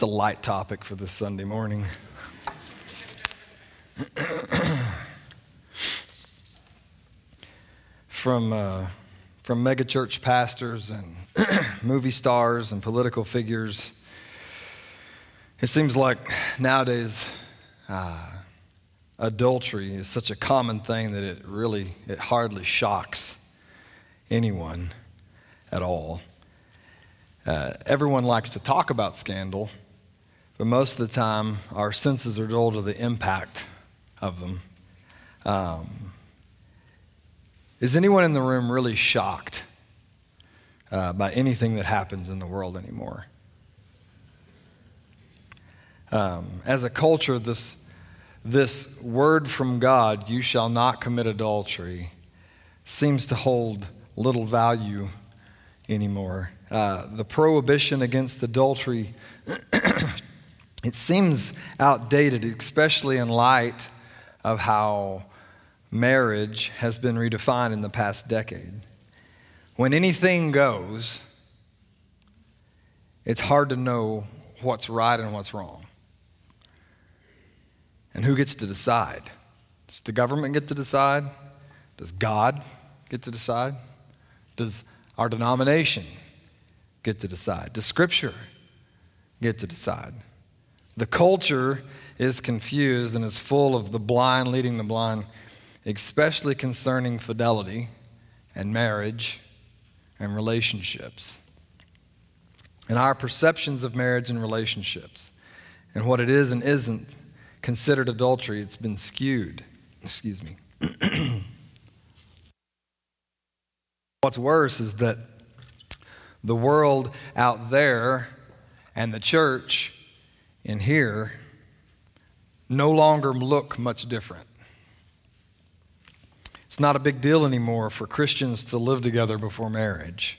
just a light topic for this Sunday morning. from, uh, from megachurch pastors and movie stars and political figures, it seems like nowadays uh, adultery is such a common thing that it really, it hardly shocks anyone at all. Uh, everyone likes to talk about scandal, but most of the time our senses are dull to the impact of them. Um, is anyone in the room really shocked uh, by anything that happens in the world anymore? Um, as a culture, this, this word from God, you shall not commit adultery, seems to hold little value anymore. Uh, the prohibition against adultery, it seems outdated, especially in light of how marriage has been redefined in the past decade. When anything goes, it's hard to know what's right and what's wrong. And who gets to decide? Does the government get to decide? Does God get to decide? Does our denomination get to decide? Does Scripture get to decide? The culture is confused and is full of the blind leading the blind, especially concerning fidelity and marriage and relationships. And our perceptions of marriage and relationships and what it is and isn't considered adultery, it's been skewed. Excuse me. What's worse is that the world out there and the church in here no longer look much different. It's not a big deal anymore for Christians to live together before marriage.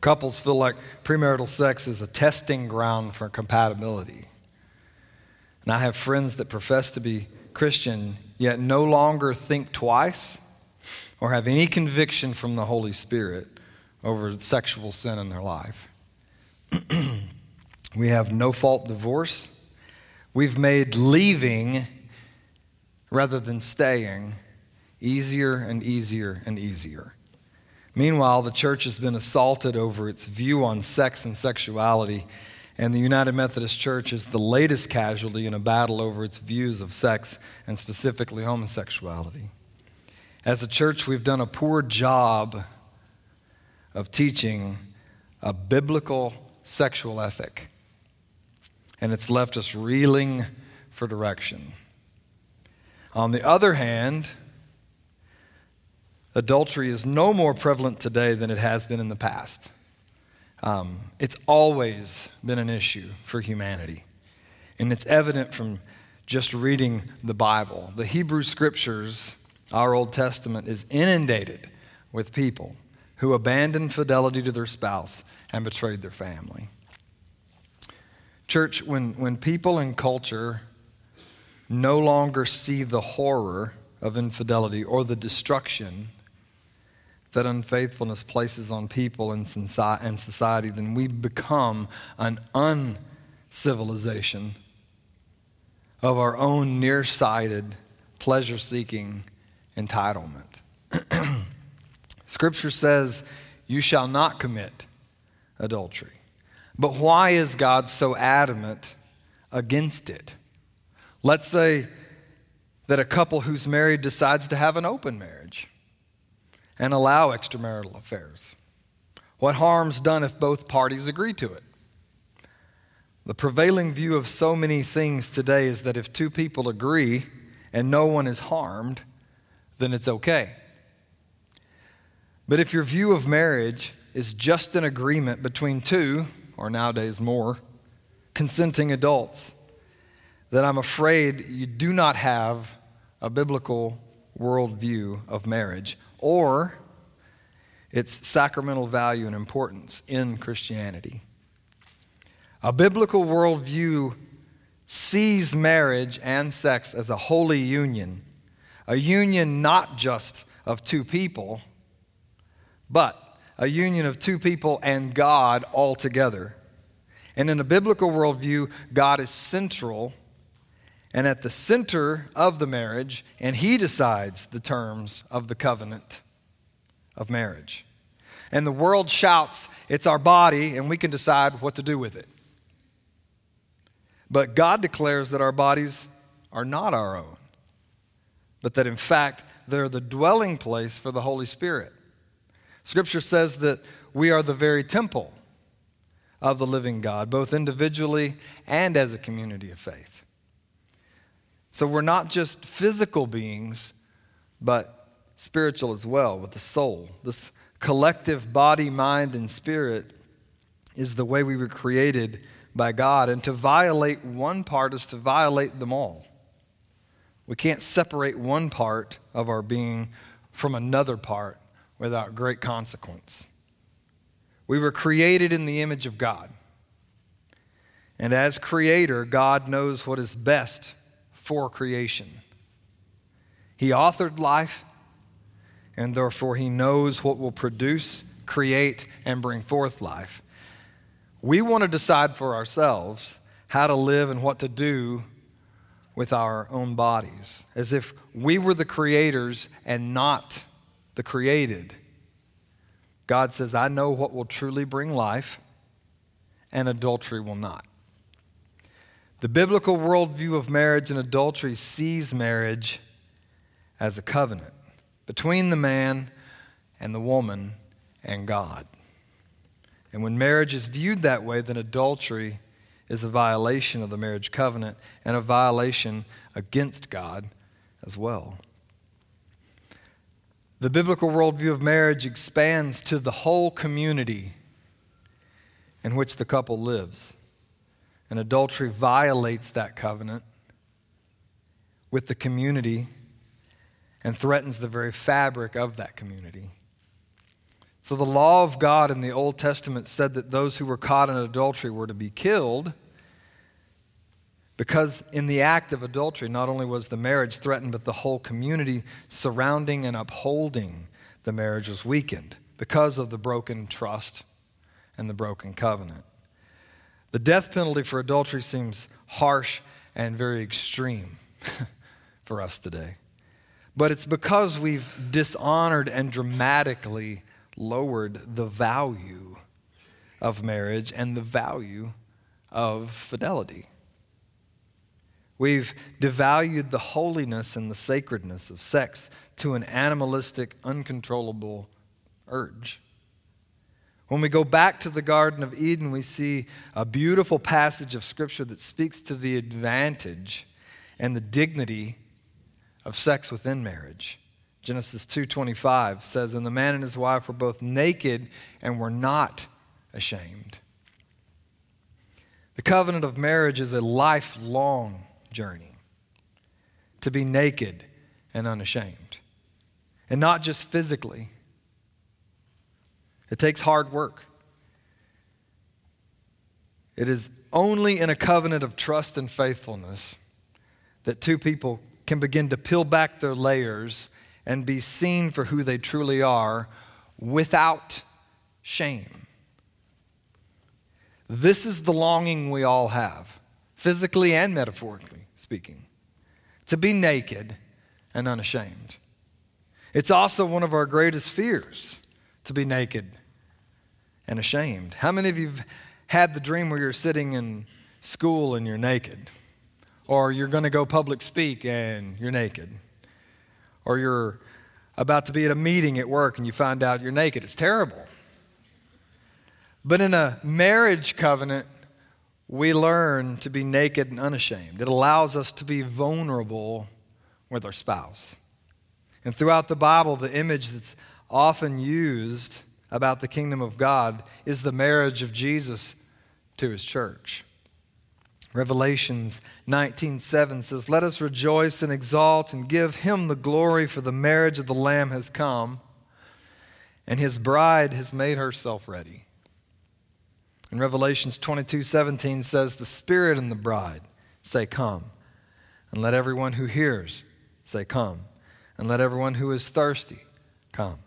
Couples feel like premarital sex is a testing ground for compatibility. And I have friends that profess to be Christian, yet no longer think twice or have any conviction from the Holy Spirit over sexual sin in their life. we have no fault divorce. We've made leaving rather than staying easier and easier and easier. Meanwhile, the church has been assaulted over its view on sex and sexuality, and the United Methodist Church is the latest casualty in a battle over its views of sex and specifically homosexuality. As a church, we've done a poor job of teaching a biblical sexual ethic, and it's left us reeling for direction. On the other hand, adultery is no more prevalent today than it has been in the past. Um, it's always been an issue for humanity, and it's evident from just reading the Bible. The Hebrew scriptures our Old Testament is inundated with people who abandoned fidelity to their spouse and betrayed their family. Church, when, when people in culture no longer see the horror of infidelity or the destruction that unfaithfulness places on people and society, then we become an uncivilization of our own nearsighted, pleasure seeking entitlement. Scripture says, You shall not commit adultery. But why is God so adamant against it? Let's say that a couple who's married decides to have an open marriage and allow extramarital affairs. What harm's done if both parties agree to it? The prevailing view of so many things today is that if two people agree and no one is harmed, then it's okay. But if your view of marriage is just an agreement between two, or nowadays more, consenting adults, that I'm afraid you do not have a biblical worldview of marriage or its sacramental value and importance in Christianity. A biblical worldview sees marriage and sex as a holy union a union not just of two people, but a union of two people and God altogether. And in a biblical worldview, God is central and at the center of the marriage, and He decides the terms of the covenant of marriage. And the world shouts, It's our body, and we can decide what to do with it. But God declares that our bodies are not our own, but that in fact they're the dwelling place for the Holy Spirit. Scripture says that we are the very temple of the living God, both individually and as a community of faith. So we're not just physical beings, but spiritual as well, with the soul. This collective body, mind, and spirit is the way we were created by God. And to violate one part is to violate them all. We can't separate one part of our being from another part without great consequence. We were created in the image of God. And as creator, God knows what is best for creation. He authored life, and therefore he knows what will produce, create, and bring forth life. We want to decide for ourselves how to live and what to do with our own bodies, as if we were the creators and not the created. God says, I know what will truly bring life, and adultery will not. The biblical worldview of marriage and adultery sees marriage as a covenant between the man and the woman and God. And when marriage is viewed that way, then adultery is a violation of the marriage covenant and a violation against God as well. The biblical worldview of marriage expands to the whole community in which the couple lives. And adultery violates that covenant with the community and threatens the very fabric of that community. So, the law of God in the Old Testament said that those who were caught in adultery were to be killed because in the act of adultery, not only was the marriage threatened, but the whole community surrounding and upholding the marriage was weakened because of the broken trust and the broken covenant. The death penalty for adultery seems harsh and very extreme for us today. But it's because we've dishonored and dramatically lowered the value of marriage and the value of fidelity. We've devalued the holiness and the sacredness of sex to an animalistic, uncontrollable urge. When we go back to the Garden of Eden, we see a beautiful passage of Scripture that speaks to the advantage and the dignity of sex within marriage. Genesis 2:25 says, "And the man and his wife were both naked and were not ashamed." The covenant of marriage is a lifelong journey to be naked and unashamed. And not just physically, it takes hard work. It is only in a covenant of trust and faithfulness that two people can begin to peel back their layers and be seen for who they truly are without shame. This is the longing we all have physically and metaphorically speaking, to be naked and unashamed. It's also one of our greatest fears to be naked and ashamed. How many of you have had the dream where you're sitting in school and you're naked? Or you're going to go public speak and you're naked? Or you're about to be at a meeting at work and you find out you're naked? It's terrible. But in a marriage covenant, we learn to be naked and unashamed. It allows us to be vulnerable with our spouse. And throughout the Bible, the image that's often used about the kingdom of God is the marriage of Jesus to his church. Revelations 19:7 says, "Let us rejoice and exalt and give him the glory for the marriage of the lamb has come, and his bride has made herself ready." And Revelations 22 17 says, The Spirit and the bride say, Come. And let everyone who hears say, Come. And let everyone who is thirsty come.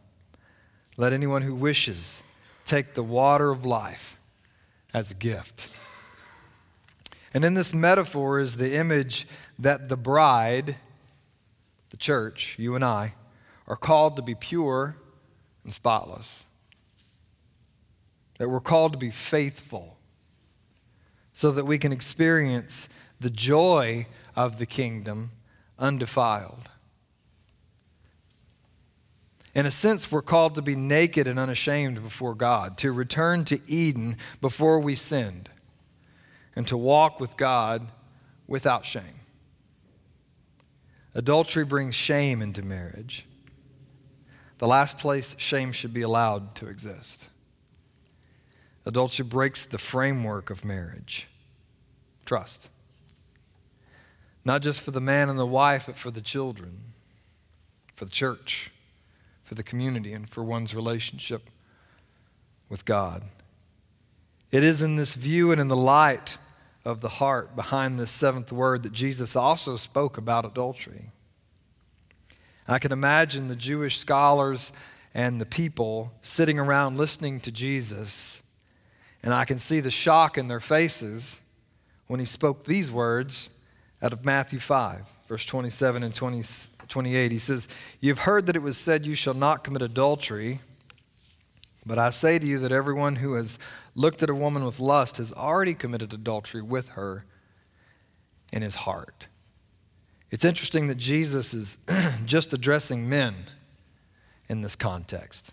Let anyone who wishes take the water of life as a gift. And in this metaphor is the image that the bride, the church, you and I, are called to be pure and spotless. That we're called to be faithful so that we can experience the joy of the kingdom undefiled. In a sense, we're called to be naked and unashamed before God, to return to Eden before we sinned, and to walk with God without shame. Adultery brings shame into marriage. The last place shame should be allowed to exist. Adultery breaks the framework of marriage trust. Not just for the man and the wife, but for the children, for the church for the community and for one's relationship with God. It is in this view and in the light of the heart behind this seventh word that Jesus also spoke about adultery. I can imagine the Jewish scholars and the people sitting around listening to Jesus, and I can see the shock in their faces when he spoke these words out of Matthew 5, verse 27 and 20, 28, he says, You've heard that it was said, You shall not commit adultery. But I say to you that everyone who has looked at a woman with lust has already committed adultery with her in his heart. It's interesting that Jesus is just addressing men in this context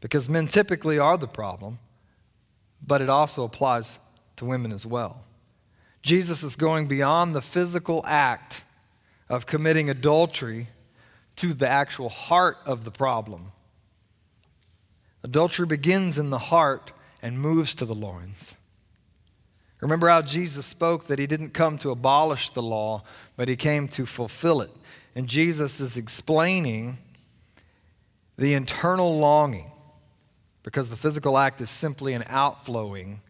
because men typically are the problem, but it also applies to women as well. Jesus is going beyond the physical act of committing adultery to the actual heart of the problem. Adultery begins in the heart and moves to the loins. Remember how Jesus spoke that he didn't come to abolish the law, but he came to fulfill it. And Jesus is explaining the internal longing because the physical act is simply an outflowing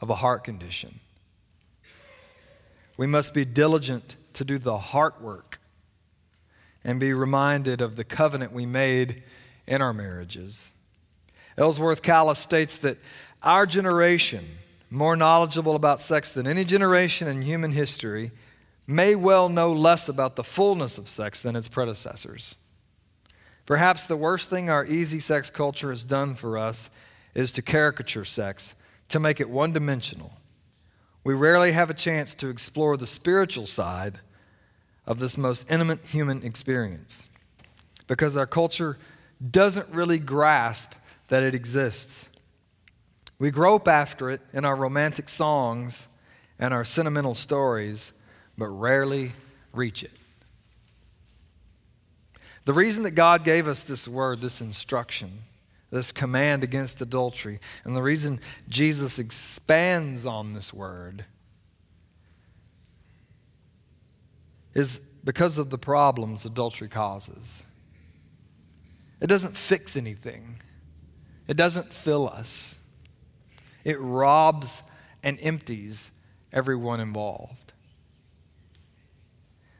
of a heart condition. We must be diligent to do the heart work and be reminded of the covenant we made in our marriages. Ellsworth Kalas states that our generation, more knowledgeable about sex than any generation in human history, may well know less about the fullness of sex than its predecessors. Perhaps the worst thing our easy sex culture has done for us is to caricature sex, to make it one dimensional we rarely have a chance to explore the spiritual side of this most intimate human experience because our culture doesn't really grasp that it exists. We grope after it in our romantic songs and our sentimental stories, but rarely reach it. The reason that God gave us this word, this instruction, this command against adultery. And the reason Jesus expands on this word is because of the problems adultery causes. It doesn't fix anything, it doesn't fill us, it robs and empties everyone involved.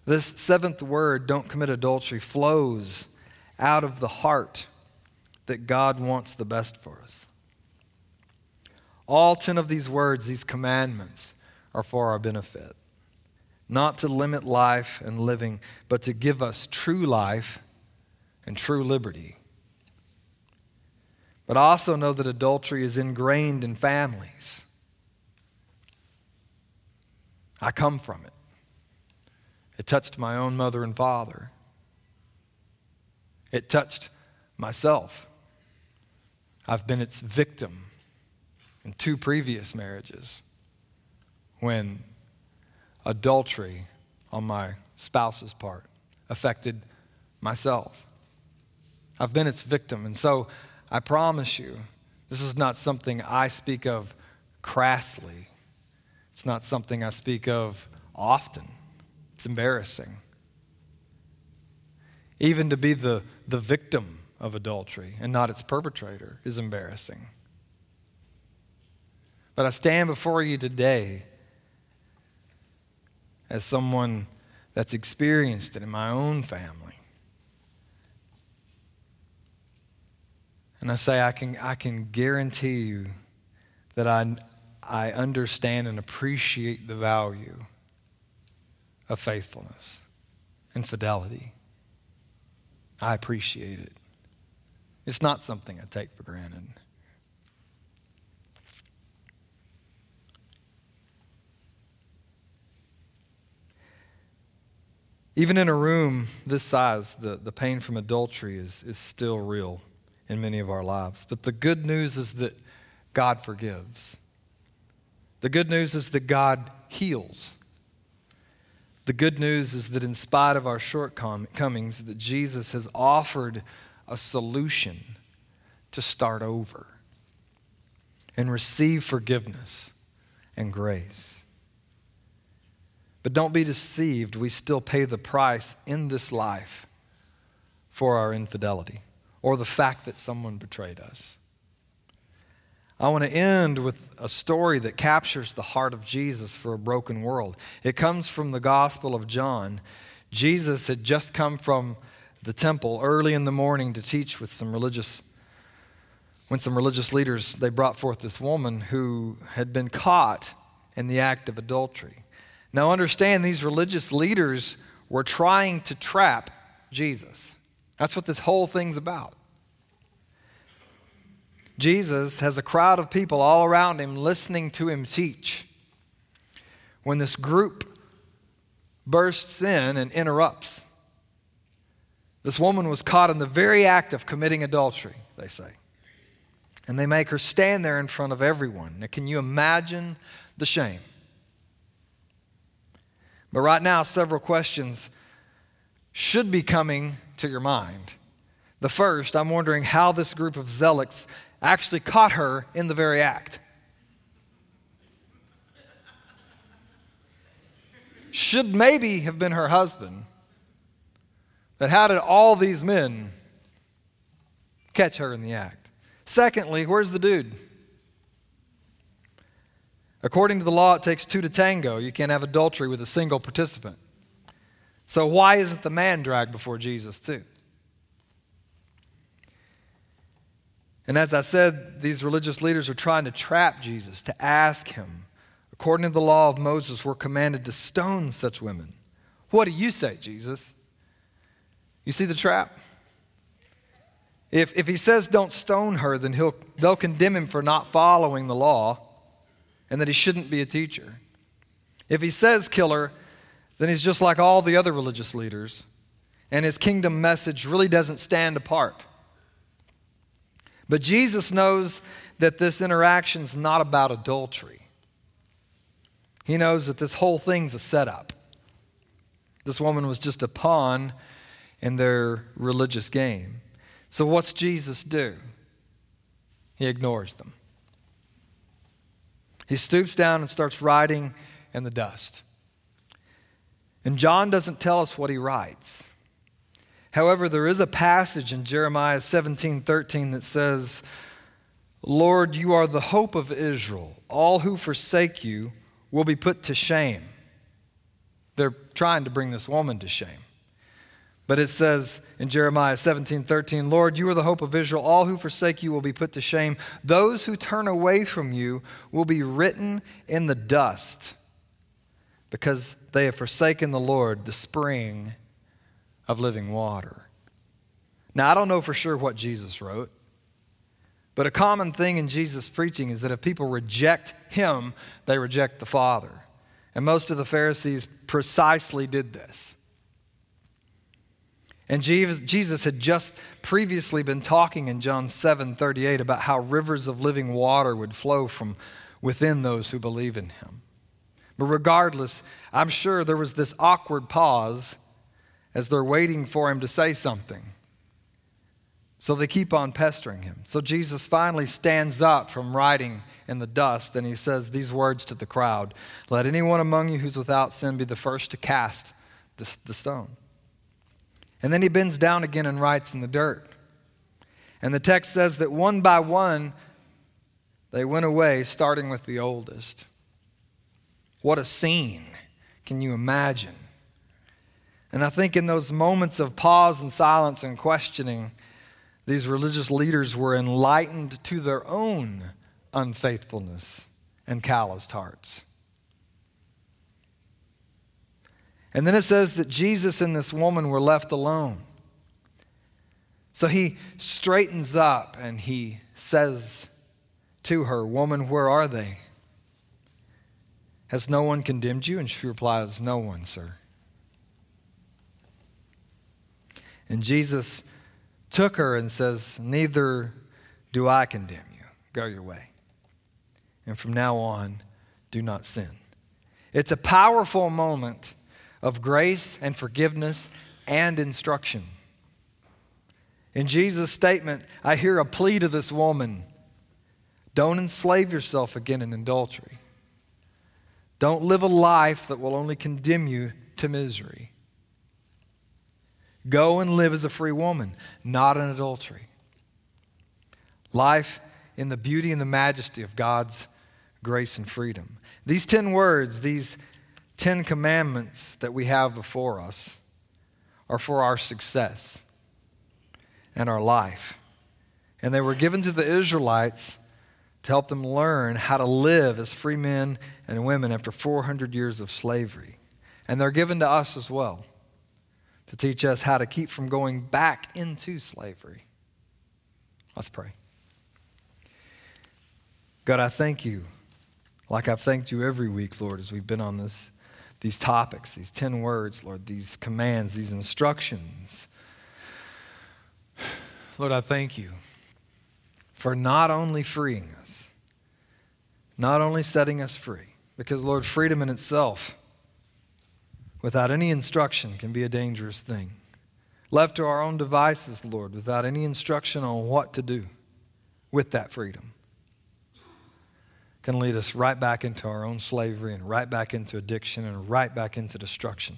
This seventh word, don't commit adultery, flows out of the heart that God wants the best for us. All 10 of these words, these commandments, are for our benefit. Not to limit life and living, but to give us true life and true liberty. But also know that adultery is ingrained in families. I come from it. It touched my own mother and father. It touched myself. I've been its victim in two previous marriages when adultery on my spouse's part affected myself. I've been its victim. And so I promise you, this is not something I speak of crassly. It's not something I speak of often. It's embarrassing. Even to be the, the victim of adultery and not its perpetrator is embarrassing. But I stand before you today as someone that's experienced it in my own family. And I say, I can, I can guarantee you that I, I understand and appreciate the value of faithfulness and fidelity. I appreciate it. It's not something I take for granted. Even in a room this size, the, the pain from adultery is, is still real in many of our lives. But the good news is that God forgives. The good news is that God heals. The good news is that in spite of our shortcomings, that Jesus has offered a solution to start over and receive forgiveness and grace. But don't be deceived, we still pay the price in this life for our infidelity or the fact that someone betrayed us. I want to end with a story that captures the heart of Jesus for a broken world. It comes from the Gospel of John. Jesus had just come from the temple early in the morning to teach with some religious when some religious leaders they brought forth this woman who had been caught in the act of adultery. Now, understand these religious leaders were trying to trap Jesus. That's what this whole thing's about. Jesus has a crowd of people all around him listening to him teach. When this group bursts in and interrupts, this woman was caught in the very act of committing adultery, they say. And they make her stand there in front of everyone. Now, can you imagine the shame? But right now, several questions should be coming to your mind. The first, I'm wondering how this group of zealots actually caught her in the very act. Should maybe have been her husband. But how did all these men catch her in the act? Secondly, where's the dude? According to the law, it takes two to tango. You can't have adultery with a single participant. So, why isn't the man dragged before Jesus, too? And as I said, these religious leaders are trying to trap Jesus, to ask him. According to the law of Moses, we're commanded to stone such women. What do you say, Jesus? You see the trap? If, if he says don't stone her, then he'll, they'll condemn him for not following the law and that he shouldn't be a teacher. If he says kill her, then he's just like all the other religious leaders, and his kingdom message really doesn't stand apart. But Jesus knows that this interaction's not about adultery. He knows that this whole thing's a setup. This woman was just a pawn in their religious game. So, what's Jesus do? He ignores them. He stoops down and starts writing in the dust. And John doesn't tell us what he writes. However, there is a passage in Jeremiah 17 13 that says, Lord, you are the hope of Israel. All who forsake you will be put to shame. They're trying to bring this woman to shame. But it says in Jeremiah 17 13, Lord, you are the hope of Israel. All who forsake you will be put to shame. Those who turn away from you will be written in the dust because they have forsaken the Lord, the spring of living water. Now, I don't know for sure what Jesus wrote, but a common thing in Jesus' preaching is that if people reject him, they reject the Father. And most of the Pharisees precisely did this. And Jesus had just previously been talking in John 7 38 about how rivers of living water would flow from within those who believe in him. But regardless, I'm sure there was this awkward pause as they're waiting for him to say something. So they keep on pestering him. So Jesus finally stands up from writing in the dust and he says these words to the crowd Let anyone among you who's without sin be the first to cast the, the stone. And then he bends down again and writes in the dirt. And the text says that one by one, they went away, starting with the oldest. What a scene. Can you imagine? And I think in those moments of pause and silence and questioning, these religious leaders were enlightened to their own unfaithfulness and calloused hearts. And then it says that Jesus and this woman were left alone. So he straightens up and he says to her, Woman, where are they? Has no one condemned you? And she replies, No one, sir. And Jesus took her and says, Neither do I condemn you. Go your way. And from now on, do not sin. It's a powerful moment of grace and forgiveness and instruction. In Jesus' statement, I hear a plea to this woman don't enslave yourself again in adultery. Don't live a life that will only condemn you to misery. Go and live as a free woman, not in adultery. Life in the beauty and the majesty of God's grace and freedom. These 10 words, these 10 commandments that we have before us, are for our success and our life. And they were given to the Israelites to help them learn how to live as free men and women after 400 years of slavery. And they're given to us as well to teach us how to keep from going back into slavery. Let's pray. God, I thank you, like I've thanked you every week, Lord, as we've been on this, these topics, these 10 words, Lord, these commands, these instructions Lord, I thank you for not only freeing us, not only setting us free, because, Lord, freedom in itself, without any instruction, can be a dangerous thing. Left to our own devices, Lord, without any instruction on what to do with that freedom, can lead us right back into our own slavery and right back into addiction and right back into destruction.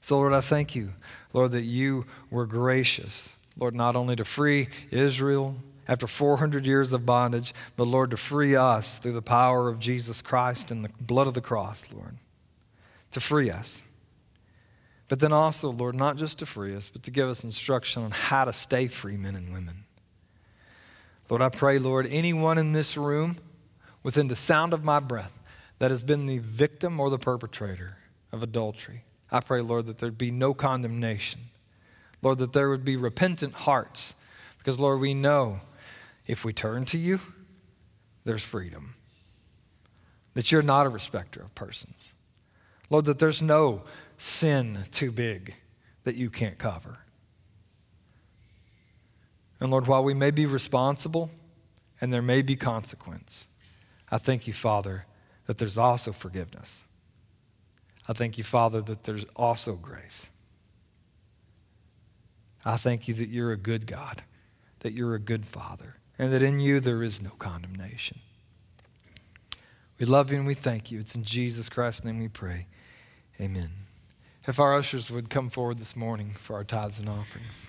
So, Lord, I thank you, Lord, that you were gracious Lord, not only to free Israel after 400 years of bondage, but Lord, to free us through the power of Jesus Christ and the blood of the cross, Lord, to free us. But then also, Lord, not just to free us, but to give us instruction on how to stay free men and women. Lord, I pray, Lord, anyone in this room within the sound of my breath that has been the victim or the perpetrator of adultery, I pray, Lord, that there be no condemnation Lord, that there would be repentant hearts. Because, Lord, we know if we turn to you, there's freedom. That you're not a respecter of persons. Lord, that there's no sin too big that you can't cover. And Lord, while we may be responsible and there may be consequence, I thank you, Father, that there's also forgiveness. I thank you, Father, that there's also grace. I thank you that you're a good God, that you're a good Father, and that in you there is no condemnation. We love you and we thank you. It's in Jesus Christ's name we pray. Amen. If our ushers would come forward this morning for our tithes and offerings.